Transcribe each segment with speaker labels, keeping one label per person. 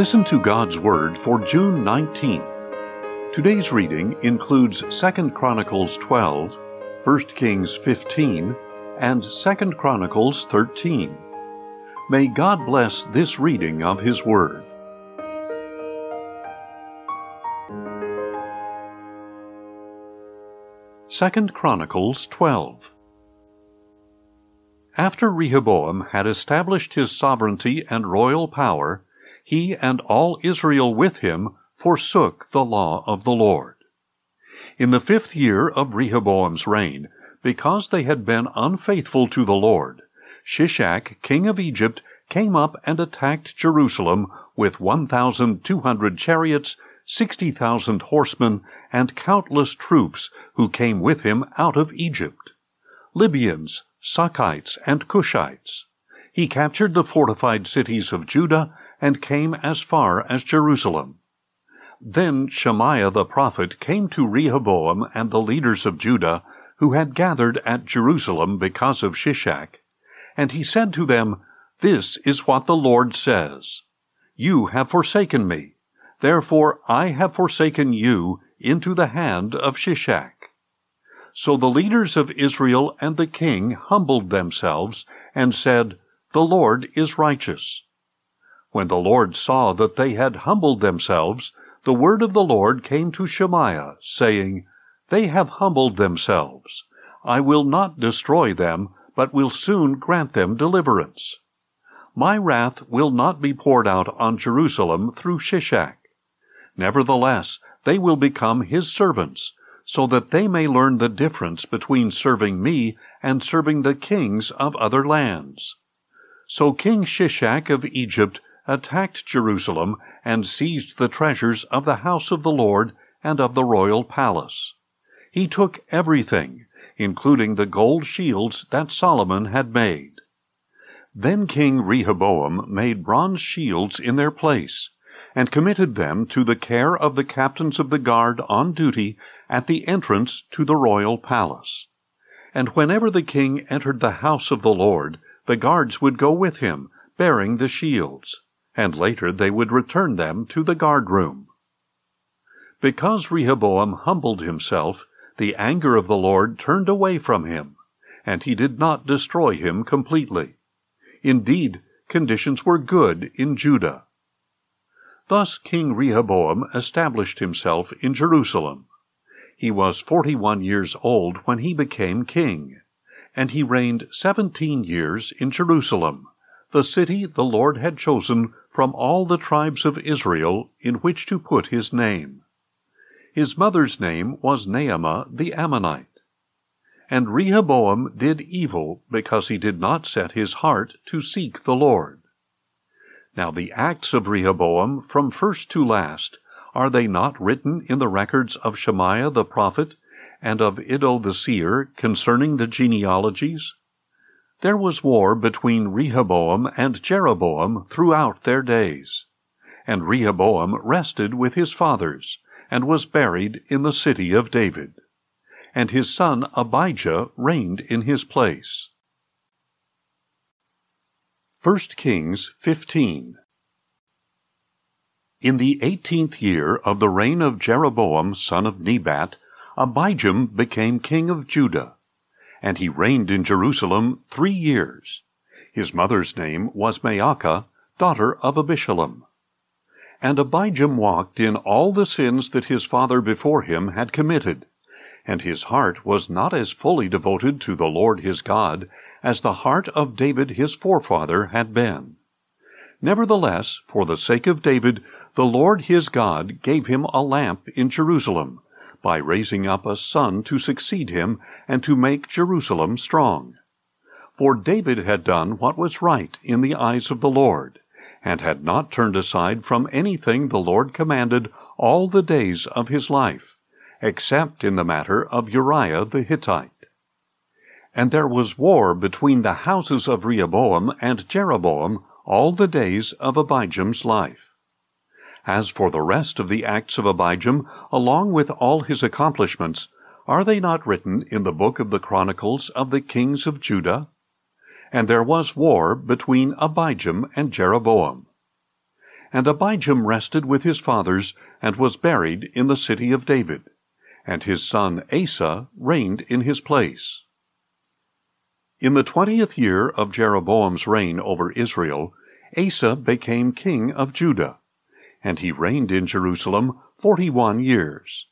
Speaker 1: Listen to God's Word for June 19th. Today's reading includes 2 Chronicles 12, 1 Kings 15, and 2 Chronicles 13. May God bless this reading of His Word. Second Chronicles 12 After Rehoboam had established his sovereignty and royal power, he and all Israel with him forsook the law of the Lord. In the fifth year of Rehoboam's reign, because they had been unfaithful to the Lord, Shishak, king of Egypt, came up and attacked Jerusalem with 1,200 chariots, 60,000 horsemen, and countless troops who came with him out of Egypt. Libyans, Sukkites, and Cushites. He captured the fortified cities of Judah and came as far as Jerusalem. Then Shemaiah the prophet came to Rehoboam and the leaders of Judah, who had gathered at Jerusalem because of Shishak, and he said to them, This is what the Lord says You have forsaken me, therefore I have forsaken you into the hand of Shishak. So the leaders of Israel and the king humbled themselves and said, The Lord is righteous. When the Lord saw that they had humbled themselves, the word of the Lord came to Shemaiah, saying, They have humbled themselves. I will not destroy them, but will soon grant them deliverance. My wrath will not be poured out on Jerusalem through Shishak. Nevertheless, they will become his servants, so that they may learn the difference between serving me and serving the kings of other lands. So King Shishak of Egypt attacked Jerusalem and seized the treasures of the house of the Lord and of the royal palace. He took everything, including the gold shields that Solomon had made. Then King Rehoboam made bronze shields in their place, and committed them to the care of the captains of the guard on duty at the entrance to the royal palace. And whenever the king entered the house of the Lord, the guards would go with him, bearing the shields and later they would return them to the guardroom. Because Rehoboam humbled himself, the anger of the Lord turned away from him, and he did not destroy him completely. Indeed, conditions were good in Judah. Thus King Rehoboam established himself in Jerusalem. He was forty one years old when he became king, and he reigned seventeen years in Jerusalem, the city the Lord had chosen from all the tribes of Israel in which to put his name. His mother's name was Naamah the Ammonite. And Rehoboam did evil because he did not set his heart to seek the Lord. Now the acts of Rehoboam from first to last, are they not written in the records of Shemaiah the prophet and of Iddo the seer concerning the genealogies? There was war between Rehoboam and Jeroboam throughout their days. And Rehoboam rested with his fathers, and was buried in the city of David. And his son Abijah reigned in his place. 1 Kings 15 In the eighteenth year of the reign of Jeroboam son of Nebat, Abijam became king of Judah and he reigned in Jerusalem three years. His mother's name was Maacah, daughter of Abishalom. And Abijam walked in all the sins that his father before him had committed, and his heart was not as fully devoted to the Lord his God as the heart of David his forefather had been. Nevertheless, for the sake of David, the Lord his God gave him a lamp in Jerusalem, by raising up a son to succeed him and to make Jerusalem strong. For David had done what was right in the eyes of the Lord, and had not turned aside from anything the Lord commanded all the days of his life, except in the matter of Uriah the Hittite. And there was war between the houses of Rehoboam and Jeroboam all the days of Abijam's life. As for the rest of the acts of Abijam, along with all his accomplishments, are they not written in the book of the Chronicles of the kings of Judah? And there was war between Abijam and Jeroboam. And Abijam rested with his fathers, and was buried in the city of David. And his son Asa reigned in his place. In the twentieth year of Jeroboam's reign over Israel, Asa became king of Judah, and he reigned in Jerusalem forty one years.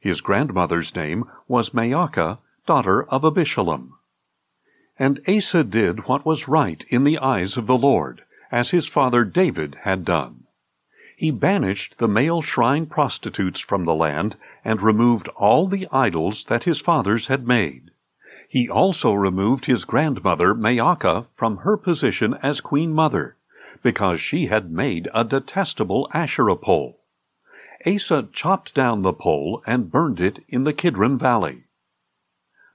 Speaker 1: His grandmother's name was Maacah, daughter of Abishalom. And Asa did what was right in the eyes of the Lord, as his father David had done. He banished the male shrine prostitutes from the land and removed all the idols that his fathers had made. He also removed his grandmother Maacah from her position as queen mother, because she had made a detestable Asherah pole. Asa chopped down the pole and burned it in the Kidron Valley.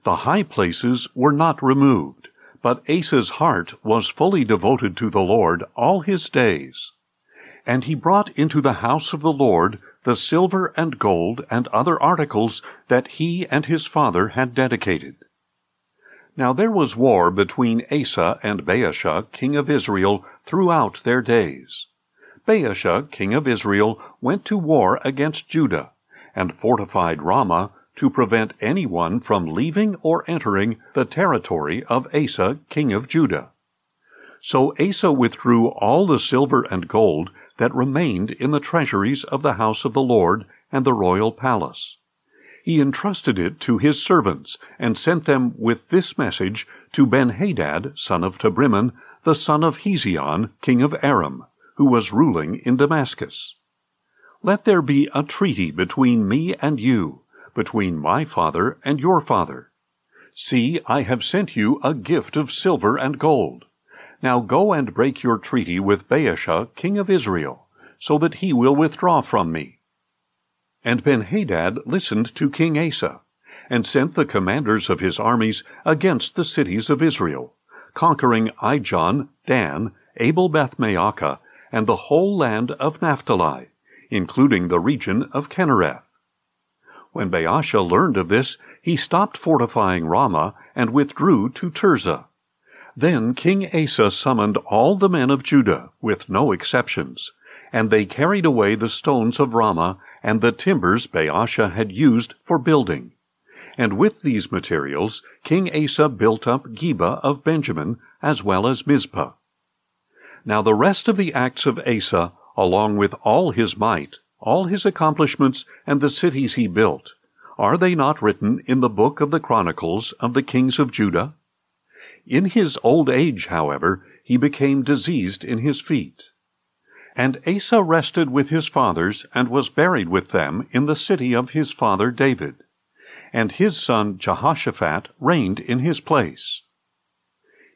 Speaker 1: The high places were not removed, but Asa's heart was fully devoted to the Lord all his days. And he brought into the house of the Lord the silver and gold and other articles that he and his father had dedicated. Now there was war between Asa and Baasha, king of Israel, throughout their days. Baasha, king of Israel, went to war against Judah, and fortified Ramah to prevent anyone from leaving or entering the territory of Asa, king of Judah. So Asa withdrew all the silver and gold that remained in the treasuries of the house of the Lord and the royal palace. He entrusted it to his servants, and sent them with this message to Benhadad, son of Tabrimmon, the son of Hezion, king of Aram, who was ruling in Damascus. Let there be a treaty between me and you, between my father and your father. See, I have sent you a gift of silver and gold. Now go and break your treaty with Baasha, king of Israel, so that he will withdraw from me. And Benhadad listened to King Asa, and sent the commanders of his armies against the cities of Israel, conquering Ijon, Dan, Abel Beth Maacah, and the whole land of Naphtali, including the region of Kinnereth. When Baasha learned of this, he stopped fortifying Ramah and withdrew to Tirzah. Then King Asa summoned all the men of Judah, with no exceptions, and they carried away the stones of Ramah and the timbers Baasha had used for building. And with these materials, King Asa built up Geba of Benjamin, as well as Mizpah. Now the rest of the acts of Asa, along with all his might, all his accomplishments, and the cities he built, are they not written in the book of the Chronicles of the kings of Judah? In his old age, however, he became diseased in his feet. And Asa rested with his fathers, and was buried with them in the city of his father David. And his son Jehoshaphat reigned in his place.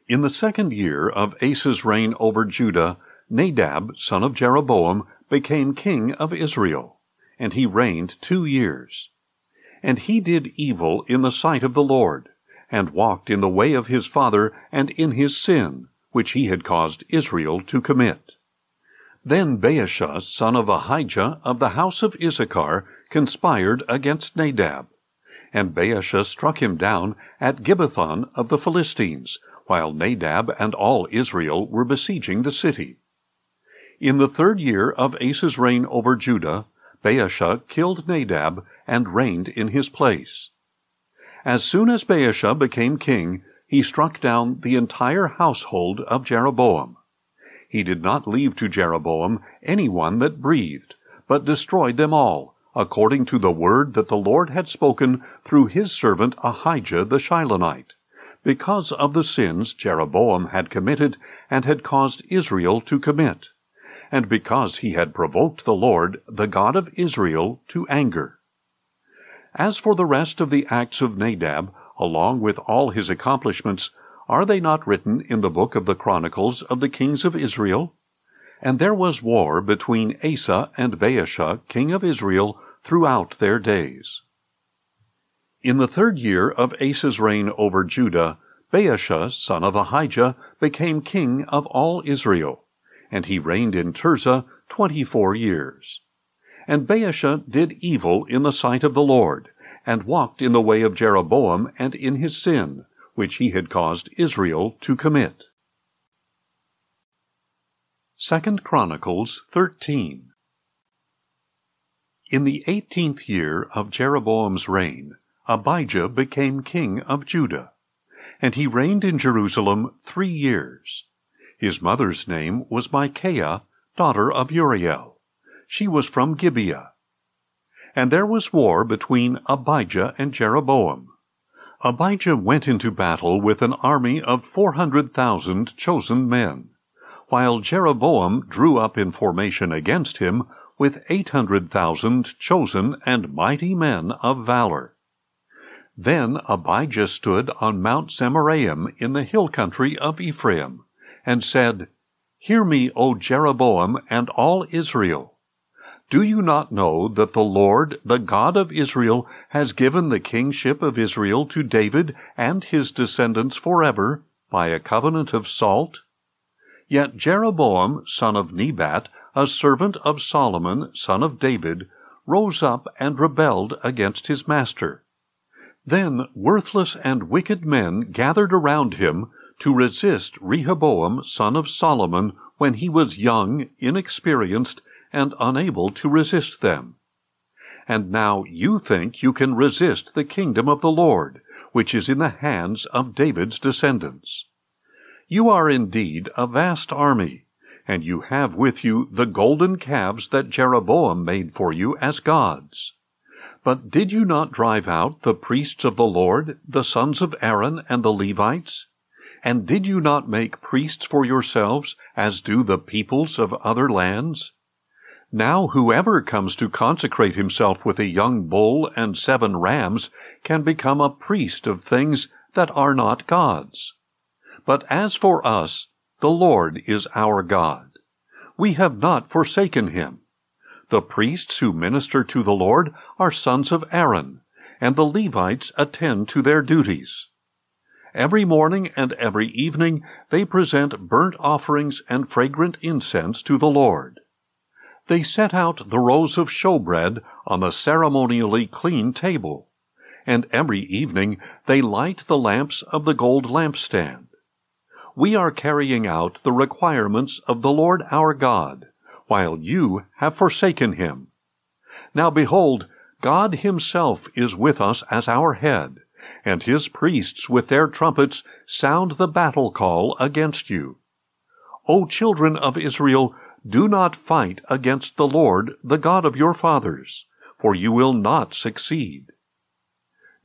Speaker 1: In the second year of Asa's reign over Judah, Nadab, son of Jeroboam, became king of Israel, and he reigned two years. And he did evil in the sight of the Lord, and walked in the way of his father and in his sin, which he had caused Israel to commit. Then Baasha, son of Ahijah of the house of Issachar, conspired against Nadab. And Baasha struck him down at Gibbethon of the Philistines, while Nadab and all Israel were besieging the city. In the third year of Asa's reign over Judah, Baasha killed Nadab and reigned in his place. As soon as Baasha became king, he struck down the entire household of Jeroboam. He did not leave to Jeroboam any one that breathed, but destroyed them all, according to the word that the Lord had spoken through his servant Ahijah the Shilonite, because of the sins Jeroboam had committed and had caused Israel to commit, and because he had provoked the Lord, the God of Israel, to anger. As for the rest of the acts of Nadab, along with all his accomplishments, are they not written in the book of the Chronicles of the kings of Israel? And there was war between Asa and Baasha, king of Israel, throughout their days. In the third year of Asa's reign over Judah, Baasha, son of Ahijah, became king of all Israel, and he reigned in Tirzah twenty-four years. And Baasha did evil in the sight of the Lord, and walked in the way of Jeroboam and in his sin, which he had caused Israel to commit. 2 Chronicles 13. In the eighteenth year of Jeroboam's reign, Abijah became king of Judah, and he reigned in Jerusalem three years. His mother's name was Micaiah, daughter of Uriel. She was from Gibeah. And there was war between Abijah and Jeroboam. Abijah went into battle with an army of four hundred thousand chosen men, while Jeroboam drew up in formation against him with eight hundred thousand chosen and mighty men of valor. Then Abijah stood on Mount Zemaraim in the hill country of Ephraim, and said, Hear me, O Jeroboam, and all Israel. Do you not know that the Lord, the God of Israel, has given the kingship of Israel to David and his descendants forever by a covenant of salt? Yet Jeroboam, son of Nebat, a servant of Solomon, son of David, rose up and rebelled against his master. Then worthless and wicked men gathered around him to resist Rehoboam, son of Solomon, when he was young, inexperienced, and unable to resist them. And now you think you can resist the kingdom of the Lord, which is in the hands of David's descendants. You are indeed a vast army, and you have with you the golden calves that Jeroboam made for you as gods. But did you not drive out the priests of the Lord, the sons of Aaron and the Levites? And did you not make priests for yourselves, as do the peoples of other lands? Now whoever comes to consecrate himself with a young bull and seven rams can become a priest of things that are not God's. But as for us, the Lord is our God. We have not forsaken him. The priests who minister to the Lord are sons of Aaron, and the Levites attend to their duties. Every morning and every evening they present burnt offerings and fragrant incense to the Lord. They set out the rows of showbread on the ceremonially clean table, and every evening they light the lamps of the gold lampstand. We are carrying out the requirements of the Lord our God while you have forsaken him. Now behold, God himself is with us as our head, and his priests with their trumpets sound the battle call against you. O children of Israel, do not fight against the Lord, the God of your fathers, for you will not succeed.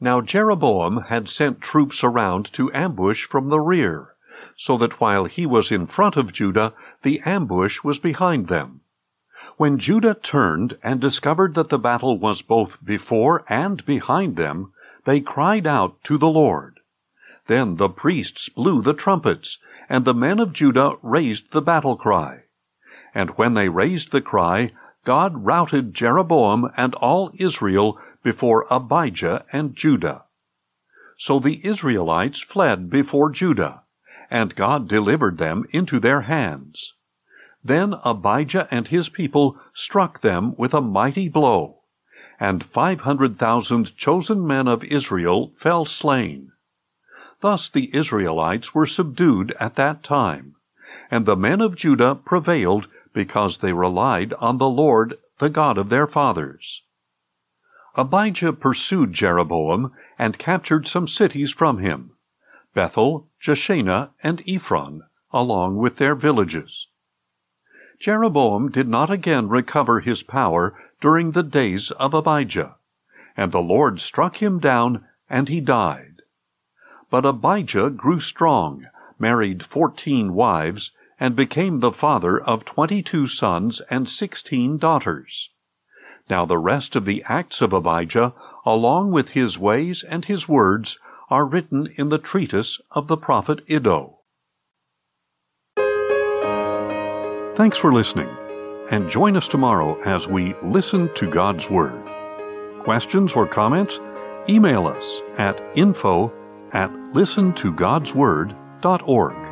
Speaker 1: Now Jeroboam had sent troops around to ambush from the rear, so that while he was in front of Judah, the ambush was behind them. When Judah turned and discovered that the battle was both before and behind them, they cried out to the Lord. Then the priests blew the trumpets, and the men of Judah raised the battle cry. And when they raised the cry, God routed Jeroboam and all Israel before Abijah and Judah. So the Israelites fled before Judah, and God delivered them into their hands. Then Abijah and his people struck them with a mighty blow, and five hundred thousand chosen men of Israel fell slain. Thus the Israelites were subdued at that time, and the men of Judah prevailed because they relied on the Lord, the God of their fathers. Abijah pursued Jeroboam and captured some cities from him Bethel, Jeshanah, and Ephron, along with their villages. Jeroboam did not again recover his power during the days of Abijah, and the Lord struck him down, and he died. But Abijah grew strong, married fourteen wives, and became the father of twenty-two sons and sixteen daughters. Now the rest of the acts of Abijah, along with his ways and his words, are written in the treatise of the prophet Iddo. Thanks for listening, and join us tomorrow as we listen to God's Word. Questions or comments? Email us at info at listentogodsword.org.